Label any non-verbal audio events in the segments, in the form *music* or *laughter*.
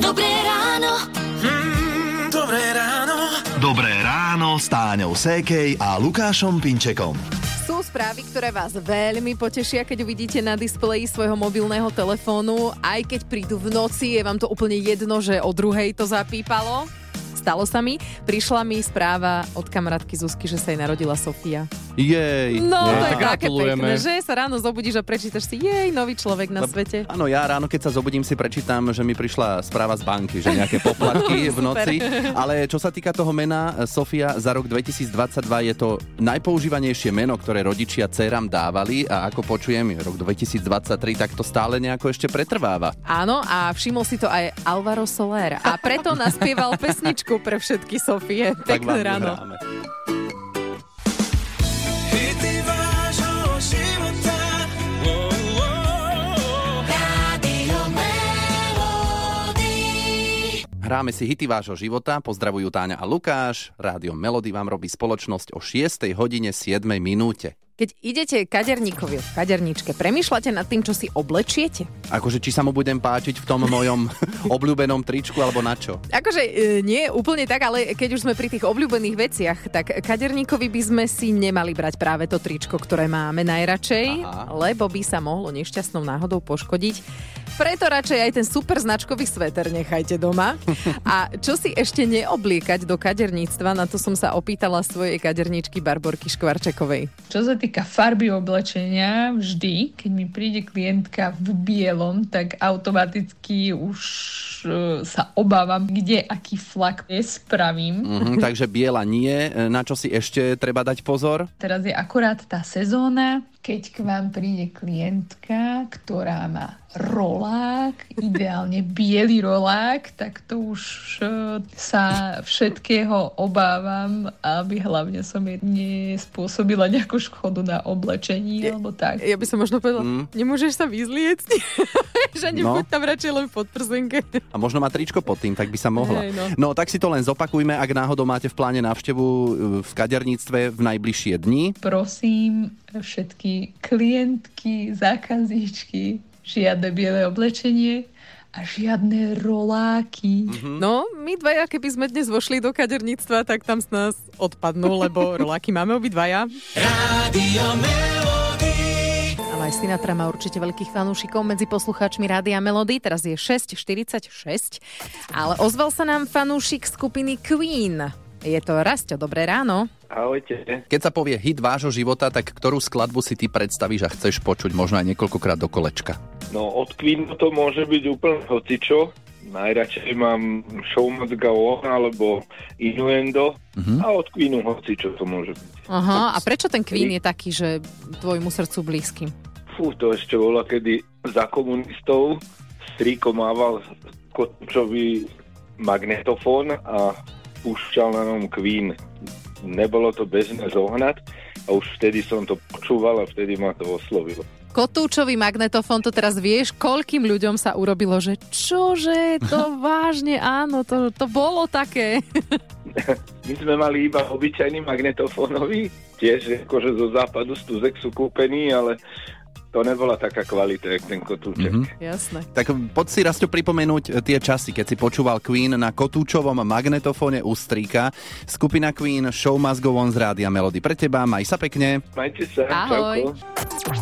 Dobré ráno. Mm, dobré ráno. Dobré ráno s Táňou Sékej a Lukášom Pinčekom. Sú správy, ktoré vás veľmi potešia, keď uvidíte na displeji svojho mobilného telefónu. Aj keď prídu v noci, je vám to úplne jedno, že o druhej to zapípalo. Stalo sa mi. Prišla mi správa od kamarátky Zuzky, že sa jej narodila Sofia. Jej. No, jej. to je také pekné, že sa ráno zobudíš a prečítaš si, jej, nový človek na Lebo- svete. Áno, ja ráno, keď sa zobudím, si prečítam, že mi prišla správa z banky, že nejaké *laughs* poplatky v noci. Ale čo sa týka toho mena, Sofia, za rok 2022 je to najpoužívanejšie meno, ktoré rodičia dcerám dávali a ako počujem, je rok 2023, tak to stále nejako ešte pretrváva. Áno, a všimol si to aj Alvaro Soler. A preto naspieval pesničku pre všetky Sofie. Pekné ráno. Melody. Hráme si hity vášho života, pozdravujú Táňa a Lukáš. Rádio Melody vám robí spoločnosť o 6 hodine 7 minúte. Keď idete kaderníkovi v kaderníčke, premýšľate nad tým, čo si oblečiete? Akože či sa mu budem páčiť v tom mojom *laughs* obľúbenom tričku alebo na čo? Akože e, nie úplne tak, ale keď už sme pri tých obľúbených veciach, tak kaderníkovi by sme si nemali brať práve to tričko, ktoré máme najradšej, Aha. lebo by sa mohlo nešťastnou náhodou poškodiť. Preto radšej aj ten super značkový sveter nechajte doma. *laughs* A čo si ešte neobliekať do kaderníctva, na to som sa opýtala svojej kaderníčky Barborky Škvarčekovej. Čo sa týka farby oblečenia, vždy, keď mi príde klientka v bielom, tak automaticky už e, sa obávam, kde aký flak spravím. Mhm, takže biela nie. E, Na čo si ešte treba dať pozor? Teraz je akorát tá sezóna, keď k vám príde klientka, ktorá má rolák, ideálne biely rolák, tak to už e, sa všetkého obávam, aby hlavne som jej nespôsobila nejakú škodu na oblečení, alebo tak. Ja by som možno povedala, Mm. nemôžeš sa vyzliecť? *laughs* že No. nebuď tam radšej len v podprsenke. A možno má tričko pod tým, tak by sa mohla. Hej, no. No tak si to len zopakujme, ak náhodou máte v pláne návštevu e, v kaderníctve v najbližšie dni. prosím všetky klientky, zákazníčky, žiadne biele oblečenie a žiadne roláky. No, my dvaja, keby sme dnes vošli do kaderníctva, tak tam z nás odpadnú, lebo *laughs* roláky máme obidvaja. Rádio aj Sinatra má určite veľkých fanúšikov medzi poslucháčmi Rádia Melody. Teraz je 6.46. Ale ozval sa nám fanúšik skupiny Queen. Je to Rasto, dobré ráno. Ahojte. Keď sa povie hit vášho života, tak ktorú skladbu si ty predstavíš a chceš počuť možno aj niekoľkokrát do kolečka? No od Queenu to môže byť úplne hocičo. Najradšej mám Show Must Go On alebo Innuendo Mhm. a od Queenu hocičo to môže byť. Aha, a prečo ten Queen je taký, že tvojmu srdcu blízky? Fú, to ešte bola, kedy za komunistov strýko mával kotúčový magnetofón a púšťal na ňom Queen. Nebolo to bežné zohnať a už vtedy som to počúval a vtedy ma to oslovilo. Kotúčový magnetofón, to teraz vieš, koľkým ľuďom sa urobilo, že čože, to *laughs* vážne, áno, to, to bolo také. *laughs* My sme mali iba obyčajný magnetofónový, tiež akože zo západu z Tuzexu kúpený, ale to nebola taká kvalita, jak ten kotúček. Mhm. Jasné. Tak poď si raz pripomenúť e, tie časy, keď si počúval Queen na kotúčovom magnetofóne u strýka. Skupina Queen Show Must Go On z Rádia Melody. Pre teba, maj sa pekne. Majte sa. Ahoj. čauko.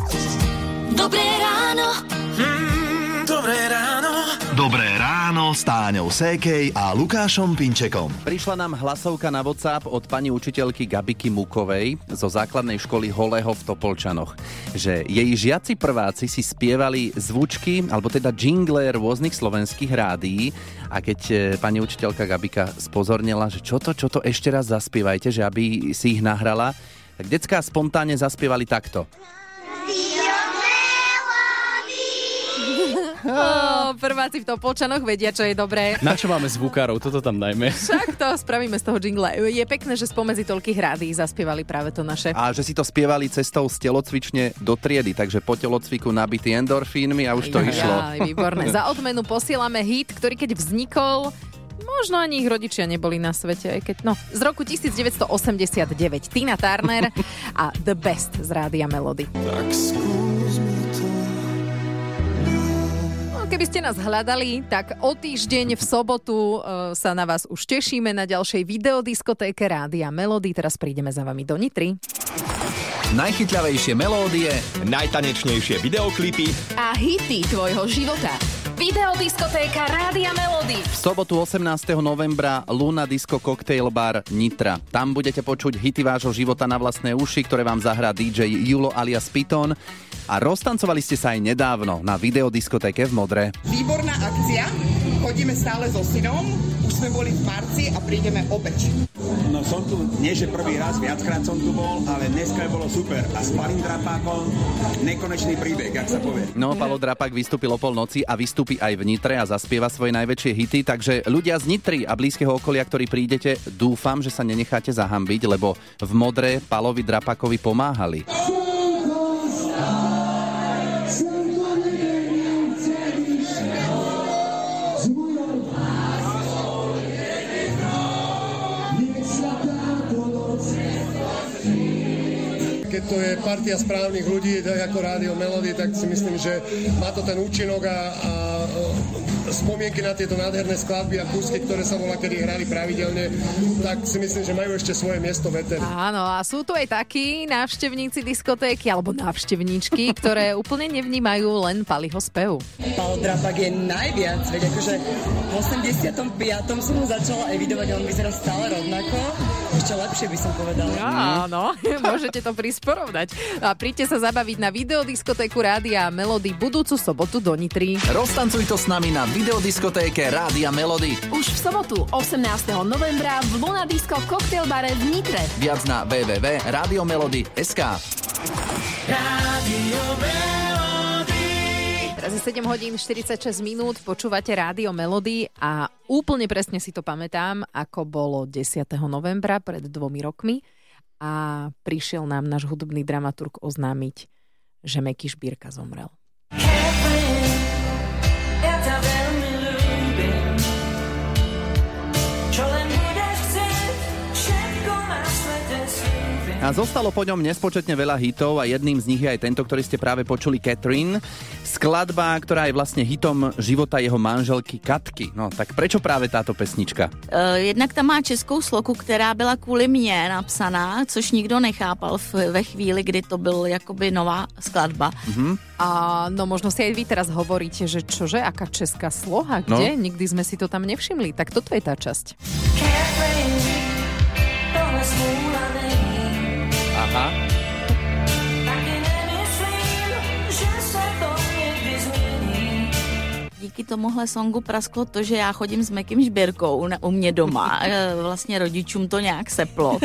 Dobré ráno. Mm, dobré ráno. Dobré ráno s Táňou Sékej a Lukášom Pinčekom. Prišla nám hlasovka na WhatsApp od pani učiteľky Gabiky Mukovej zo základnej školy Holého v Topolčanoch, že jej žiaci prváci si spievali zvučky, alebo teda jingle rôznych slovenských rádií a keď e, pani učiteľka Gabika spozornila, že čo to, čo to ešte raz zaspievajte, že aby si ich nahrala, tak decká spontánne zaspievali takto. *laughs* Ó, prváci v Topolčanoch vedia, čo je dobré. Na čo máme zvukárov? Toto tam najmä. Však to spravíme z toho jingle. Je pekné, že spomedzi toľkých rádií zaspievali práve to naše. A že si to spievali cestou z telocvične do triedy, takže po telocviku nabitý endorfínmi a už to išlo. Aj, výborné. Za odmenu posielame hit, ktorý keď vznikol, možno ani ich rodičia neboli na svete, aj keď, no, z roku 1989. Tina Turner *laughs* a The Best z Rádia Melody. Tak skús keby ste nás hľadali, tak o týždeň v sobotu e, sa na vás už tešíme na ďalšej videodiskotéke Rádia Melody. Teraz prídeme za vami do Nitry. Najchytľavejšie melódie Najtanečnejšie videoklipy A hity tvojho života. Videodiskotéka Rádia Melody. V sobotu 18. novembra Luna Disco Cocktail Bar Nitra. Tam budete počuť hity vášho života na vlastné uši, ktoré vám zahrá DJ Julo alias Piton. A roztancovali ste sa aj nedávno na videodiskotéke v Modre. Výborná akcia, chodíme stále so synom, už sme boli v marci a prídeme opäť. No som tu, nie že prvý raz, viackrát som tu bol, ale dneska bolo super. A s Palým Drapákom nekonečný príbeh, jak sa povie. No, Palo Drapak vystúpil o polnoci a vystúpi aj v Nitre a zaspieva svoje najväčšie hity, takže ľudia z Nitry a blízkeho okolia, ktorí prídete, dúfam, že sa nenecháte zahambiť, lebo v Modre Palovi Drapakovi pomáhali. To je partia správnych ľudí, tak ako Rádio Melody, tak si myslím, že má to ten účinok a, a spomienky na tieto nádherné skladby a kúsky, ktoré sa volá, kedy hrali pravidelne, tak si myslím, že majú ešte svoje miesto v eteri. Áno, a sú tu aj takí návštevníci diskotéky alebo návštevníčky, ktoré *laughs* úplne nevnímajú len Paliho spev. Pal Drapak je najviac, veď akože v 85. som ho začala evidovať, on vyzerá stále rovnako. Ešte lepšie by som povedala. Áno, *laughs* môžete to prisporovnať. A príďte sa zabaviť na videodiskotéku Rádia Melody budúcu sobotu do Nitry. Roztancuj to s nami na videodiskotéke Rádia Melody. Už v sobotu 18. novembra v Luna Disco Cocktail Bare v Nitre. Viac na www.radiomelody.sk Rádio Melody. Teraz je 7 hodín 46 minút, počúvate Rádio Melody a úplne presne si to pamätám, ako bolo 10. novembra pred dvomi rokmi a prišiel nám náš hudobný dramaturg oznámiť, že Meky Šbírka zomrel. A zostalo po ňom nespočetne veľa hitov a jedným z nich je aj tento, ktorý ste práve počuli, Catherine. Skladba, ktorá je vlastne hitom života jeho manželky Katky. No tak prečo práve táto pesnička? Eh, Jednak tam má českou sloku, která byla kvůli mně napsaná, což nikdo nechápal v, ve chvíli, kdy to byl jakoby nová skladba. Mhm. A no možno si aj vy teraz hovoríte, že čože, aká česká sloha, No. kde? Nikdy sme si to tam nevšimli. Tak toto je tá časť. Není. Aha. Díky tomuhle songu prasklo to, že já chodím s Mekým Žběrkou na- u mě doma. *laughs* Eh, Vlastně rodičům to nějak seplo.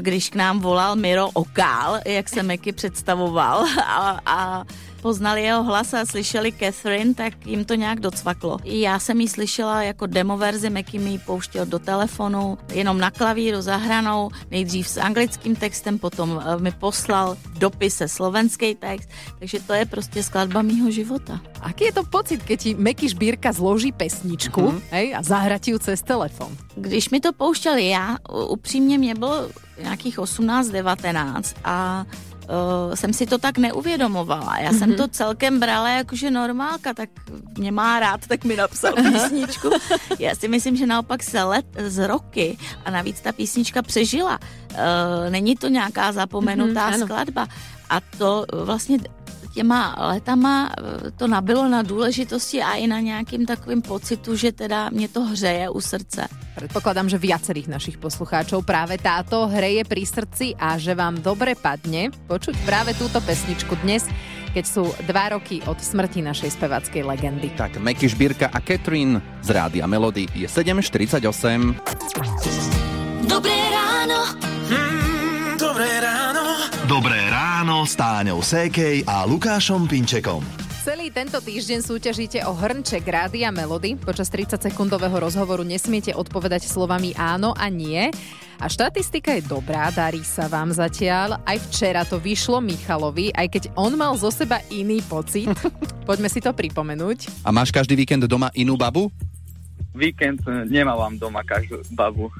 Když k nám volal Miro Okál, jak se Meky představoval a, a poznali jeho hlas a slyšeli Catherine, tak jim to nějak docvaklo. I Já jsem ji slyšela jako demo verzi, Meky mi ji pouštěl do telefonu, jenom na klavíru zahranou, nejdřív s anglickým textem, potom eh, mi poslal v dopise slovenský text, takže to je prostě skladba mýho života. Aký je to pocit, keď ti Meky Šbírka zloží pesničku Mhm. hej, a zahra ti ju cez telefon? Když mi to pouštěl já, upřímně mě bylo nějakých 18-19 a uh, jsem si to tak neuvědomovala. Já jsem to celkem brala jakože normálka, tak mě má rád, tak mi napsal písničku. Já si myslím, že naopak se let z roky a navíc ta písnička přežila. Uh, není to nějaká zapomenutá Mhm, ano. skladba. A to vlastně těma letama eh, to nabilo na důležitosti a i na nějakým takovým pocitu, že teda mě to hřeje u srdce. Predpokladám, že viacerých našich poslucháčov práve táto hreje pri srdci a že vám dobre padne počuť práve túto pesničku dnes, keď sú dva roky od smrti našej spevackej legendy. Tak Meky Šbírka a Catherine z Rádia Melody je 7.48. Dobré ráno. Mm, dobré ráno. Dobré ráno s Táňou Sékej a Lukášom Pinčekom. Celý tento týždeň súťažíte o hrnček Rádia Melody. Počas 30-sekundového rozhovoru nesmiete odpovedať slovami áno a nie. A štatistika je dobrá, darí sa vám zatiaľ. Aj včera to vyšlo Michalovi, aj keď on mal zo seba iný pocit. *laughs* Poďme si to pripomenúť. A máš každý víkend doma inú babu? Víkend nemávam doma každú babu.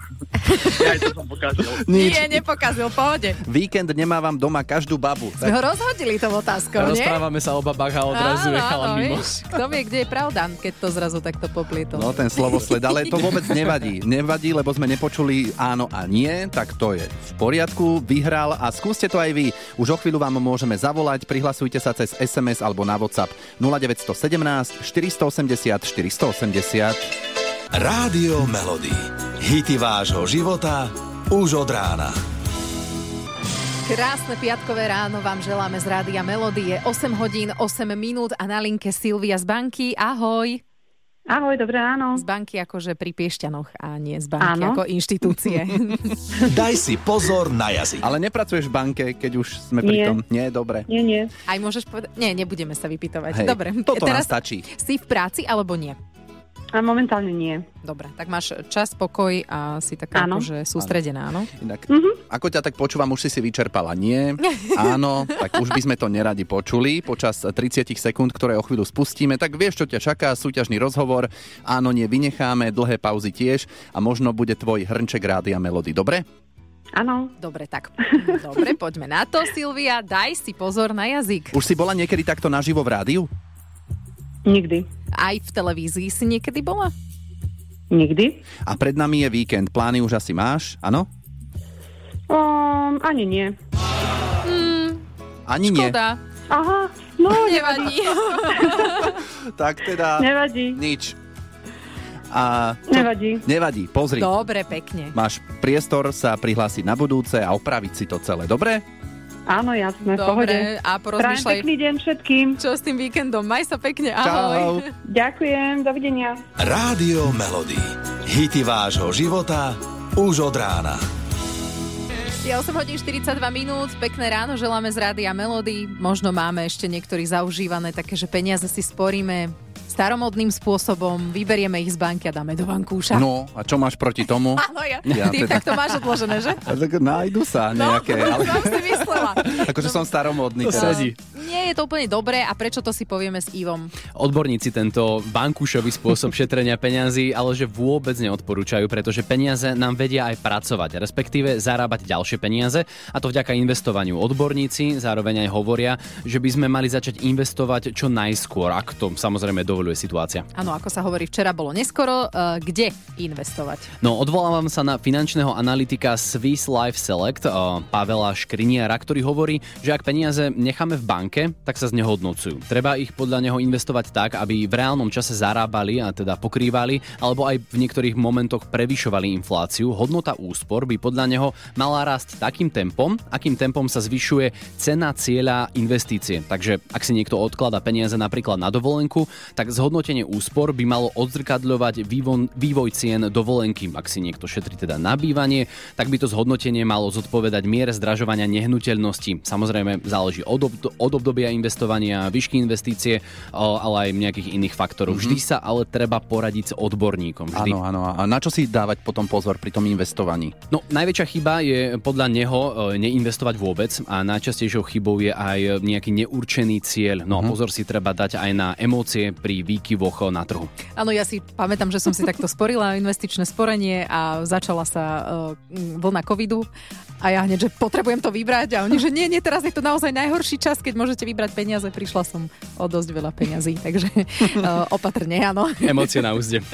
*laughs* ja to som pokazil. Nič. Nie, nepokazil, pohode. Víkend nemávam doma každú babu. Sme ho rozhodili tou otázkou, nie? Rozprávame sa o babách a odrazu Áno, je chala áno, mimo. Kto vie, kde je pravda, keď to zrazu takto poplietol. No ten slovosled, ale to vôbec *laughs* nevadí. Nevadí, lebo sme nepočuli áno a nie, tak to je v poriadku, vyhral a skúste to aj vy. Už o chvíľu vám môžeme zavolať, prihlasujte sa cez SMS alebo na WhatsApp 0917 480 480. Rádio Melody. Hity vášho života už od rána. Krásne piatkové ráno vám želáme z Rádia Melody. Je 8 hodín 8 minút a na linke Silvia z banky. Ahoj. Ahoj, dobré ráno. Z banky akože pri Piešťanoch a nie z banky Áno. ako inštitúcie. *laughs* Daj si pozor na jazyk. Ale nepracuješ v banke, keď už sme pri tom. Nie, dobre. Nie, nie. Aj môžeš povedať... Nie, nebudeme sa vypytovať. Hej, Dobre. toto nám Teraz stačí. si v práci alebo nie? A momentálne nie. Dobre, tak máš čas, pokoj a si taká Áno. akože sústredená, áno? Inak, ako ťa tak počúvam, už si si vyčerpala. Nie, *laughs* áno, tak už by sme to neradi počuli počas 30 sekúnd, ktoré o chvíľu spustíme. Tak vieš, čo ťa čaká, súťažný rozhovor. Áno, nie, vynecháme, dlhé pauzy tiež a možno bude tvoj hrnček rádia melody. Dobre? Áno. Dobre, tak. Dobre, poďme na to, Silvia. Daj si pozor na jazyk. Už si bola niekedy takto naživo v rádiu? Nikdy. Aj v televízii si niekedy bola? Nikdy. A pred nami je víkend. Plány už asi máš, áno? Um, ani nie. Ani nie. Škoda. Aha, no *laughs* Nevadí. *laughs* Tak teda Nevadí. nič. A Nevadí. nevadí, pozri. Dobre, pekne. Máš priestor sa prihlásiť na budúce a opraviť si to celé, dobre? Áno, jasné, v pohode. Dobre, a Prajem porozmýšľaj, pekný deň všetkým. čo s tým víkendom. Maj sa pekne, Čau. ahoj. Ďakujem, dovidenia. Rádio Melody. Hity vášho života už od rána. Je 8 hodín 42 minút, pekné ráno, želáme z Rádia Melody. Možno máme ešte niektorí zaužívané také, že peniaze si sporíme staromodným spôsobom, vyberieme ich z banky a dáme do vankúša. No, a čo máš proti tomu? *laughs* Áno, ja, Ja ty teda- tak to máš odložené, že? A Tak nájdu sa nejaké, no, *laughs* ale som si myslela. akože som staromodný. To sedí. Nie je to úplne dobré a prečo to si povieme s Ivom? Odborníci tento bankúšový spôsob šetrenia peňazí ale že vôbec neodporúčajú, pretože peniaze nám vedia aj pracovať, respektíve zarábať ďalšie peniaze a to vďaka investovaniu. Odborníci zároveň aj hovoria, že by sme mali začať investovať čo najskôr, ak to samozrejme dovoluje situácia. Áno, ako sa hovorí, včera bolo neskoro. Uh, kde investovať? No, odvolávam sa na finančného analytika Swiss Life Select, eh, Pavela Škriniara, ktorý hovorí, že ak peniaze necháme v banke, tak sa znehodnocujú. Treba ich podľa neho investovať tak, aby v reálnom čase zarábali a teda pokrývali, alebo aj v niektorých momentoch prevyšovali infláciu. Hodnota úspor by podľa neho mala rásť takým tempom, akým tempom sa zvyšuje cena cieľa investície. Takže ak si niekto odklada peniaze napríklad na dovolenku, tak zhodnotenie úspor by malo odzrkadľovať vývon, vývoj cien dovolenky. Ak si niekto šetrí teda na bývanie, tak by to zhodnotenie malo zodpovedať miere zdražovania nehnuteľnosti. Samozrejme záleží od, ob- od obdobia investovania, výšky investície, ale aj nejakých iných faktorov. Vždy sa ale treba poradiť s odborníkom. Vždy. Áno, áno. A na čo si dávať potom pozor pri tom investovaní? No, najväčšia chyba je podľa neho e, neinvestovať vôbec a najčastejšou chybou je aj nejaký neurčený cieľ. No a pozor si treba dať aj na emócie pri výkyvoch e, na trhu. Áno, ja si pamätám, že som si takto sporila investičné sporenie a začala sa uh, vlna covidu a ja hneď, že potrebujem to vybrať a oni, že nie, nie, teraz je to naozaj najhorší čas, keď môžete vybrať peniaze. Prišla som o dosť veľa peňazí, takže uh, opatrne, áno. Emócie na úzde. *laughs*